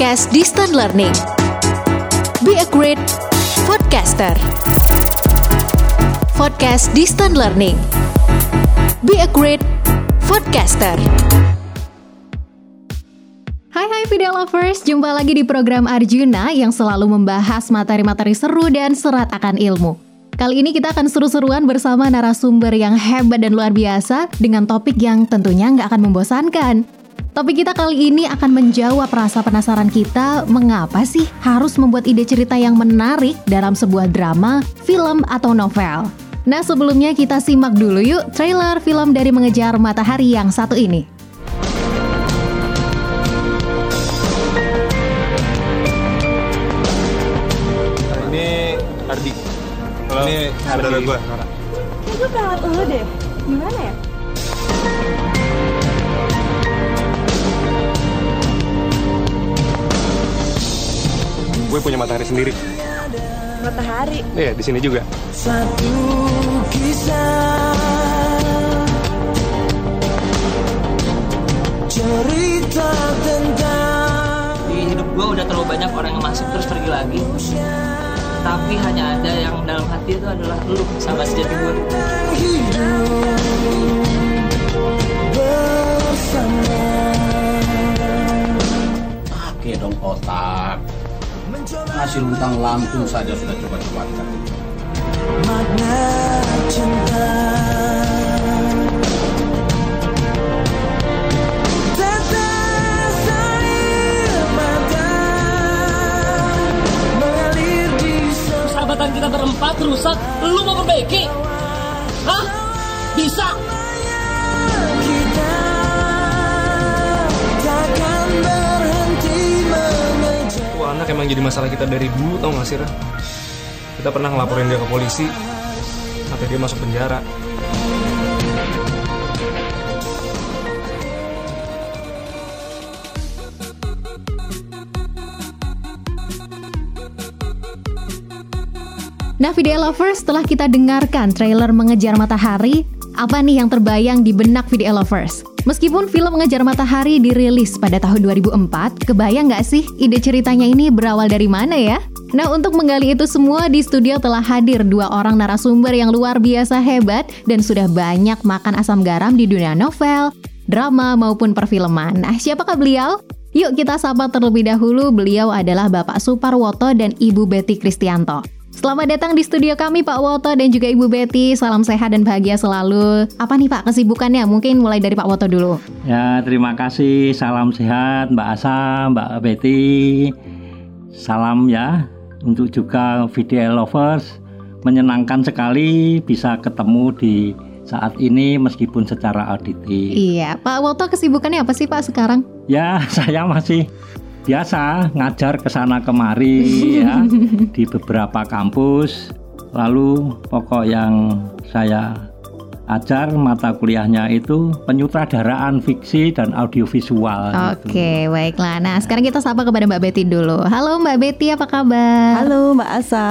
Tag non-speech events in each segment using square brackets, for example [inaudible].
Podcast Distant Learning. Be a great podcaster. Podcast Distant Learning. Be a great podcaster. Hai hai video lovers, jumpa lagi di program Arjuna yang selalu membahas materi-materi seru dan serat akan ilmu. Kali ini kita akan seru-seruan bersama narasumber yang hebat dan luar biasa dengan topik yang tentunya nggak akan membosankan. Topik kita kali ini akan menjawab rasa penasaran kita mengapa sih harus membuat ide cerita yang menarik dalam sebuah drama, film, atau novel. Nah sebelumnya kita simak dulu yuk trailer film dari Mengejar Matahari yang satu ini. Ini Ardi. Ini saudara gue. Gue perawat lo deh. Gimana ya? Gue punya matahari sendiri. Matahari. Iya, di sini juga. Satu kisah Cerita tentang di hidup gue udah terlalu banyak orang yang masuk terus pergi lagi tapi hanya ada yang dalam hati itu adalah lu sama sejati gue Pakai dong otak. Ngasih luntang lampung saja sudah coba-coba cari. Makna cinta jadi masalah kita dari dulu, tau gak sih? Kita pernah ngelaporin dia ke polisi, sampai dia masuk penjara. Nah, video lovers, setelah kita dengarkan trailer Mengejar Matahari, apa nih yang terbayang di benak video lovers? Meskipun film Mengejar Matahari dirilis pada tahun 2004, kebayang nggak sih ide ceritanya ini berawal dari mana ya? Nah, untuk menggali itu semua di studio telah hadir dua orang narasumber yang luar biasa hebat dan sudah banyak makan asam garam di dunia novel, drama maupun perfilman. Nah, siapakah beliau? Yuk kita sapa terlebih dahulu, beliau adalah Bapak Suparwoto dan Ibu Betty Kristianto. Selamat datang di studio kami Pak Woto dan juga Ibu Betty. Salam sehat dan bahagia selalu. Apa nih Pak kesibukannya? Mungkin mulai dari Pak Woto dulu. Ya, terima kasih. Salam sehat Mbak Asa, Mbak Betty. Salam ya untuk juga video lovers. Menyenangkan sekali bisa ketemu di saat ini meskipun secara auditif. Iya, Pak Woto kesibukannya apa sih Pak sekarang? Ya, [laughs] saya masih biasa ngajar ke sana kemari ya [laughs] di beberapa kampus. Lalu pokok yang saya ajar mata kuliahnya itu penyutradaraan fiksi dan audiovisual. gitu. Oke, baiklah. Nah, sekarang kita sapa kepada Mbak Betty dulu. Halo Mbak Betty, apa kabar? Halo Mbak Asa.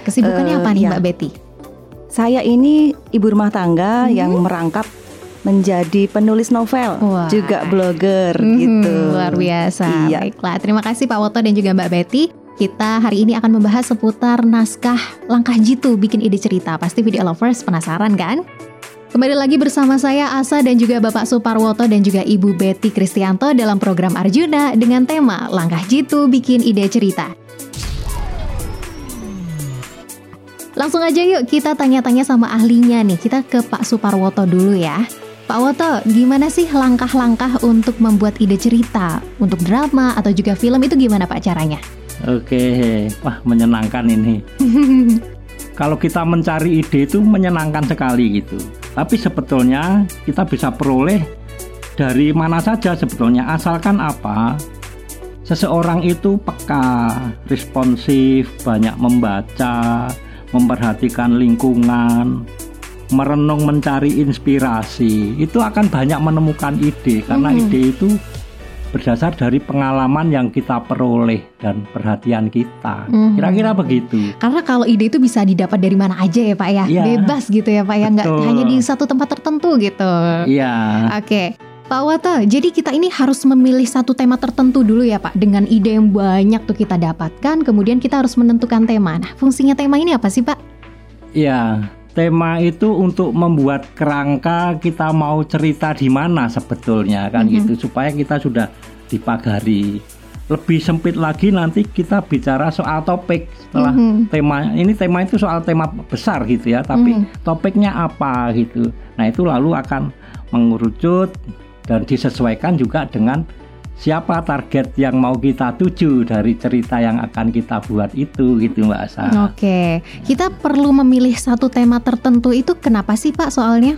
Kesibukannya Eh, apa nih ya. Mbak Betty? Saya ini ibu rumah tangga Mhm. yang merangkap menjadi penulis novel, Wah. juga blogger Mhm, gitu. Luar biasa. Iya. Baiklah, terima kasih Pak Woto dan juga Mbak Betty. Kita hari ini akan membahas seputar naskah Langkah Jitu bikin ide cerita. Pasti video lovers penasaran kan? Kembali lagi bersama saya Asa dan juga Bapak Suparwoto dan juga Ibu Betty Kristianto dalam program Arjuna dengan tema Langkah Jitu bikin ide cerita. Langsung aja yuk kita tanya-tanya sama ahlinya nih. Kita ke Pak Suparwoto dulu ya. Pak Woto, gimana sih langkah-langkah untuk membuat ide cerita untuk drama atau juga film itu gimana Pak caranya? Oke, wah menyenangkan ini. [laughs] Kalau kita mencari ide itu menyenangkan sekali gitu. Tapi sebetulnya kita bisa peroleh dari mana saja sebetulnya asalkan apa seseorang itu peka, responsif, banyak membaca, memperhatikan lingkungan, merenung mencari inspirasi. Itu akan banyak menemukan ide karena Mhm. ide itu berdasar dari pengalaman yang kita peroleh dan perhatian kita. Mhm. Kira-kira begitu. Karena kalau ide itu bisa didapat dari mana aja ya Pak ya, Iya. bebas gitu ya Pak ya, nggak hanya di satu tempat tertentu gitu. Iya. Oke, Pak Wata, jadi kita ini harus memilih satu tema tertentu dulu ya Pak Dengan ide yang banyak tuh kita dapatkan Kemudian kita harus menentukan tema Nah fungsinya tema ini apa sih Pak? Ya, tema itu untuk membuat kerangka kita mau cerita di mana sebetulnya kan Mhm. gitu supaya kita sudah dipagari. Lebih sempit lagi nanti kita bicara soal topik setelah Mhm. tema ini tema itu soal tema besar gitu ya, tapi Mhm. topiknya apa gitu. Nah, itu lalu akan mengerucut dan disesuaikan juga dengan siapa target yang mau kita tuju dari cerita yang akan kita buat itu gitu Mbak Asa. Oke, kita perlu memilih satu tema tertentu itu kenapa sih Pak soalnya?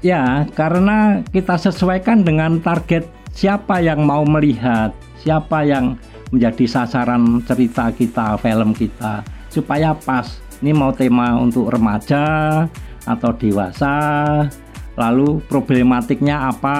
Ya, karena kita sesuaikan dengan target siapa yang mau melihat, siapa yang menjadi sasaran cerita kita, film kita, supaya pas. Ini mau tema untuk remaja atau dewasa, lalu problematiknya apa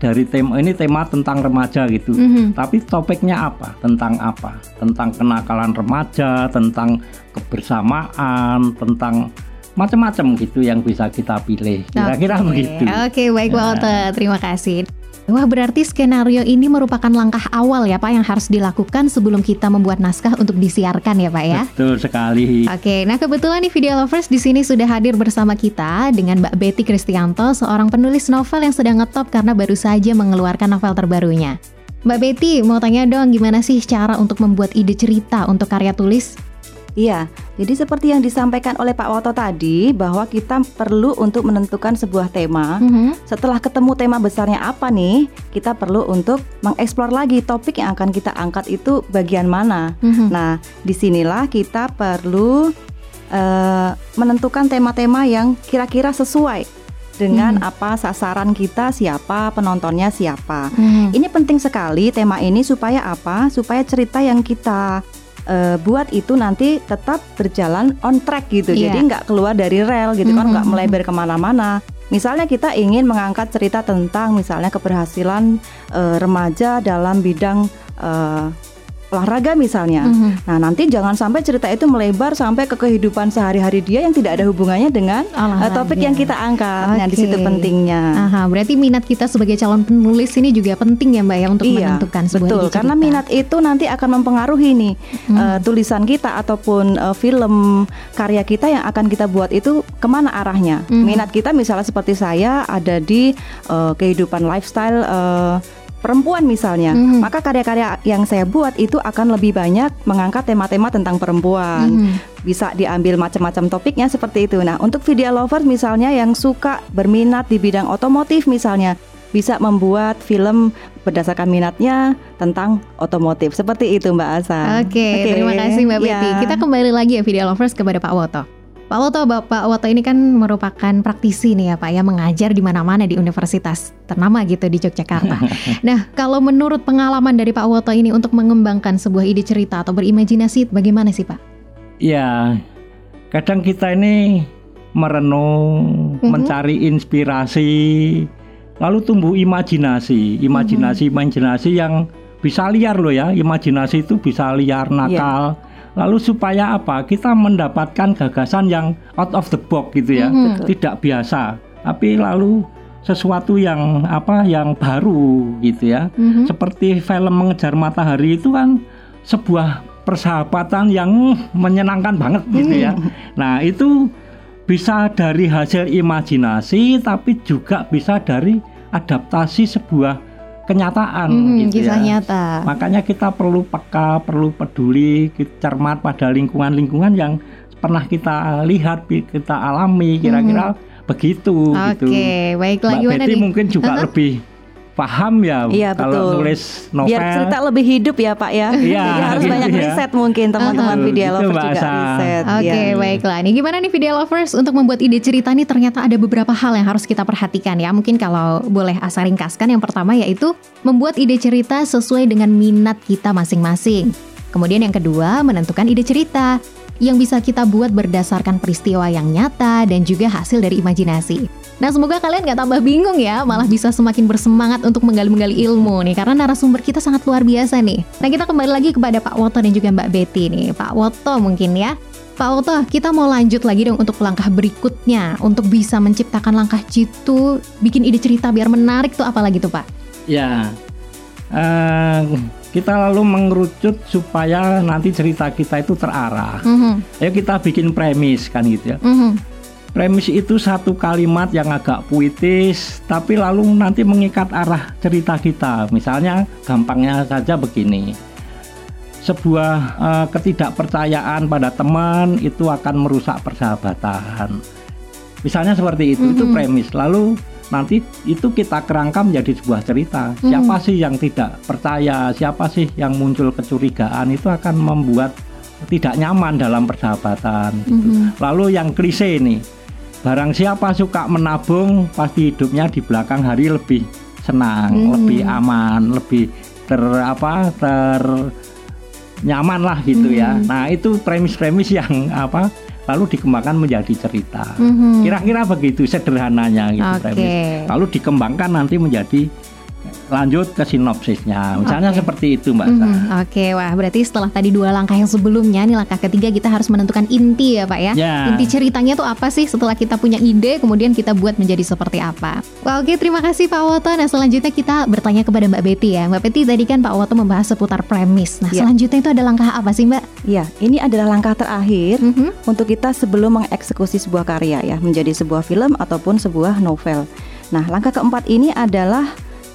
dari tema ini tema tentang remaja gitu. Mhm. Tapi topiknya apa? Tentang apa? Tentang kenakalan remaja, tentang kebersamaan, tentang macam-macam gitu yang bisa kita pilih. Kira-kira Oke. begitu. Oke, baik Pak Ya. Wata, terima kasih. Wah, berarti skenario ini merupakan langkah awal ya Pak yang harus dilakukan sebelum kita membuat naskah untuk disiarkan ya Pak ya. Betul sekali. Oke, nah kebetulan nih Video Lovers di sini sudah hadir bersama kita dengan Mbak Betty Kristianto, seorang penulis novel yang sedang ngetop karena baru saja mengeluarkan novel terbarunya. Mbak Betty, mau tanya dong gimana sih cara untuk membuat ide cerita untuk karya tulis? Iya, jadi seperti yang disampaikan oleh Pak Woto tadi bahwa kita perlu untuk menentukan sebuah tema. Mhm. Setelah ketemu tema besarnya apa nih, kita perlu untuk mengeksplor lagi topik yang akan kita angkat itu bagian mana. Mhm. Nah, di sinilah kita perlu eh, menentukan tema-tema yang kira-kira sesuai dengan apa sasaran kita, siapa penontonnya, siapa. Mhm. Ini penting sekali tema ini supaya apa? Supaya cerita yang kita eh, buat itu nanti tetap berjalan on track gitu. Iya. Jadi nggak keluar dari rel gitu kan, nggak Mhm. melebar ke mana-mana. Misalnya kita ingin mengangkat cerita tentang misalnya keberhasilan eh, remaja dalam bidang eh, olahraga misalnya. Mhm. Nah nanti jangan sampai cerita itu melebar sampai ke kehidupan sehari-hari dia yang tidak ada hubungannya dengan eh, topik yang kita angkat. Nah di situ pentingnya. Aha, berarti minat kita sebagai calon penulis ini juga penting ya Mbak ya untuk menentukan sebuah Iya, betul ide karena cerita. minat itu nanti akan mempengaruhi nih eh, tulisan kita ataupun eh, film karya kita yang akan kita buat itu ke mana arahnya Mhm. minat kita misalnya seperti saya ada di eh, kehidupan lifestyle eh, perempuan misalnya Mhm. maka karya-karya yang saya buat itu akan lebih banyak mengangkat tema-tema tentang perempuan Mhm. bisa diambil macam-macam topiknya seperti itu. Nah, untuk video lovers misalnya yang suka berminat di bidang otomotif misalnya bisa membuat film berdasarkan minatnya tentang otomotif. Seperti itu Mbak Asa. Oke, terima kasih Mbak Betty. Ya. Kita kembali lagi ya video lovers kepada Pak Woto. Pak Woto, Bapak Woto ini kan merupakan praktisi nih ya Pak ya mengajar di mana-mana di universitas ternama gitu di Yogyakarta. [laughs] nah, kalau menurut pengalaman dari Pak Woto ini untuk mengembangkan sebuah ide cerita atau berimajinasi bagaimana sih Pak? Ya, kadang kita ini merenung, Mhm. mencari inspirasi, lalu tumbuh imajinasi, imajinasi, Mhm. imajinasi yang bisa liar loh ya, imajinasi itu bisa liar, Iya. nakal. Lalu supaya apa? Kita mendapatkan gagasan yang out of the box gitu ya, Mhm. tidak biasa, tapi lalu sesuatu yang apa? Yang baru gitu ya. Mhm. Seperti film Mengejar Matahari itu kan sebuah persahabatan yang menyenangkan banget gitu ya. Nah, itu bisa dari hasil imajinasi tapi juga bisa dari adaptasi sebuah kenyataan Mhm, gitu kisah ya. nyata. Makanya kita perlu peka, perlu peduli, cermat pada lingkungan-lingkungan yang pernah kita lihat, kita alami kira-kira begitu gitu. Mhm. Oke, baiklah Mbak Betty nih? mungkin juga lebih paham ya Iya, kalau betul. nulis novel. Biar cerita lebih hidup ya Pak ya. Iya, Jadi harus gitu banyak ya. riset mungkin teman-teman Betul, video gitu, lovers juga Asa. riset. Oke, ya. baiklah. Nih gimana nih video lovers untuk membuat ide cerita nih ternyata ada beberapa hal yang harus kita perhatikan ya. Mungkin kalau boleh Asa ringkaskan yang pertama yaitu membuat ide cerita sesuai dengan minat kita masing-masing. Kemudian yang kedua, menentukan ide cerita yang bisa kita buat berdasarkan peristiwa yang nyata dan juga hasil dari imajinasi. Nah semoga kalian gak tambah bingung ya, malah bisa semakin bersemangat untuk menggali-menggali ilmu nih, karena narasumber kita sangat luar biasa nih. Nah kita kembali lagi kepada Pak Woto dan juga Mbak Betty nih. Pak Woto mungkin ya, Pak Oto, kita mau lanjut lagi dong untuk langkah berikutnya untuk bisa menciptakan langkah jitu, bikin ide cerita biar menarik tuh apalagi tuh Pak? Ya, eh, kita lalu mengerucut supaya nanti cerita kita itu terarah. Mhm, Ayo kita bikin premis kan gitu ya. mhm, Premis itu satu kalimat yang agak puitis, tapi lalu nanti mengikat arah cerita kita. Misalnya, gampangnya saja begini: sebuah eh, ketidakpercayaan pada teman itu akan merusak persahabatan. Misalnya seperti itu, itu Mhm. premis. Lalu nanti itu kita kerangka menjadi sebuah cerita. Siapa Mhm. sih yang tidak percaya? Siapa sih yang muncul kecurigaan? Itu akan membuat tidak nyaman dalam persahabatan. gitu. Mhm. Lalu yang klise ini, barang siapa suka menabung pasti hidupnya di belakang hari lebih senang, Hmm. lebih aman, lebih ter apa ter nyaman lah gitu ya. Hmm. Nah itu premis-premis yang apa lalu dikembangkan menjadi cerita. mhm. Kira-kira begitu sederhananya gitu Oke. premis. Lalu dikembangkan nanti menjadi lanjut ke sinopsisnya. Misalnya Oke. seperti itu Mbak. Mhm, Oke, wah berarti setelah tadi dua langkah yang sebelumnya, nih langkah ketiga kita harus menentukan inti ya Pak ya. Ya. Inti ceritanya tuh apa sih setelah kita punya ide, kemudian kita buat menjadi seperti apa. Wah oke, terima kasih Pak Woto. Nah selanjutnya kita bertanya kepada Mbak Betty ya. Mbak Betty tadi kan Pak Woto membahas seputar premis. Nah Ya. selanjutnya itu ada langkah apa sih Mbak? Ya, ini adalah langkah terakhir Mhm. untuk kita sebelum mengeksekusi sebuah karya ya, menjadi sebuah film ataupun sebuah novel. Nah, langkah keempat ini adalah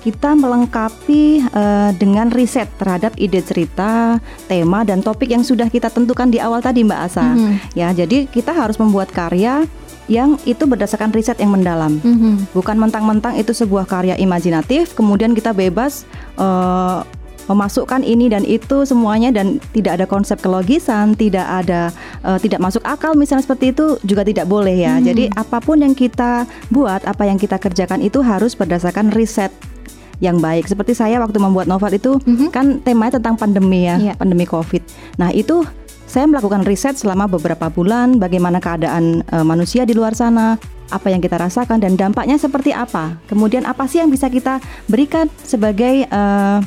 kita melengkapi eh, dengan riset terhadap ide cerita, tema dan topik yang sudah kita tentukan di awal tadi Mbak Asa. Mhm. Ya, jadi kita harus membuat karya yang itu berdasarkan riset yang mendalam. Mhm. Bukan mentang-mentang itu sebuah karya imajinatif, kemudian kita bebas eh, memasukkan ini dan itu semuanya dan tidak ada konsep kelogisan, tidak ada eh, tidak masuk akal misalnya seperti itu juga tidak boleh ya. Mhm. Jadi apa pun yang kita buat, apa yang kita kerjakan itu harus berdasarkan riset yang baik. Seperti saya waktu membuat novel itu Mhm. kan temanya tentang pandemi ya, Iya. pandemi Covid. Nah, itu saya melakukan riset selama beberapa bulan bagaimana keadaan eh, manusia di luar sana, apa yang kita rasakan dan dampaknya seperti apa. Kemudian apa sih yang bisa kita berikan sebagai eh,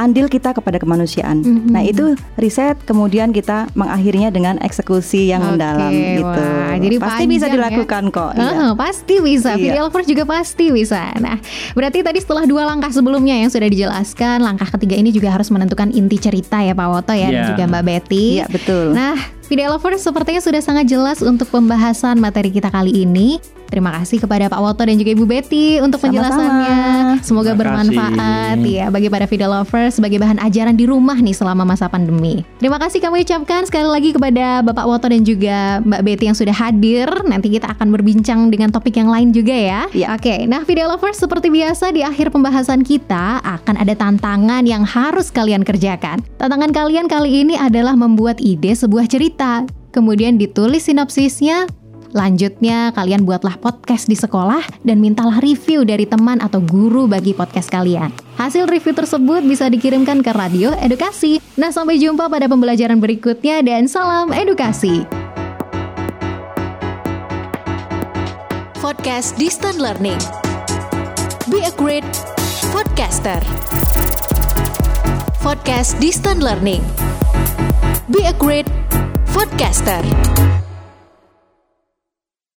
andil kita kepada kemanusiaan. Mhm. Nah, itu riset kemudian kita mengakhirinya dengan eksekusi yang Oke, mendalam gitu. wah, jadi Pasti bisa ya. dilakukan kok. iya. Heeh, pasti bisa. Iya. Video lovers juga pasti bisa. Nah, berarti tadi setelah dua langkah sebelumnya yang sudah dijelaskan, langkah ketiga ini juga harus menentukan inti cerita ya Pak Woto ya dan Iya. juga Mbak Betty. Iya, betul. Nah, video lovers sepertinya sudah sangat jelas untuk pembahasan materi kita kali ini. Terima kasih kepada Pak Woto dan juga Ibu Betty untuk Sama-sama. penjelasannya. Semoga Terima bermanfaat kasih. ya bagi para video lovers sebagai bahan ajaran di rumah nih selama masa pandemi. Terima kasih kami ucapkan sekali lagi kepada Bapak Woto dan juga Mbak Betty yang sudah hadir. Nanti kita akan berbincang dengan topik yang lain juga ya. Iya. Oke, nah video lovers seperti biasa di akhir pembahasan kita akan ada tantangan yang harus kalian kerjakan. Tantangan kalian kali ini adalah membuat ide sebuah cerita. Kemudian ditulis sinopsisnya, Lanjutnya, kalian buatlah podcast di sekolah dan mintalah review dari teman atau guru bagi podcast kalian. Hasil review tersebut bisa dikirimkan ke Radio Edukasi. Nah, sampai jumpa pada pembelajaran berikutnya dan salam edukasi. Podcast Distant Learning. Be a great podcaster. Podcast Distant Learning. Be a great podcaster.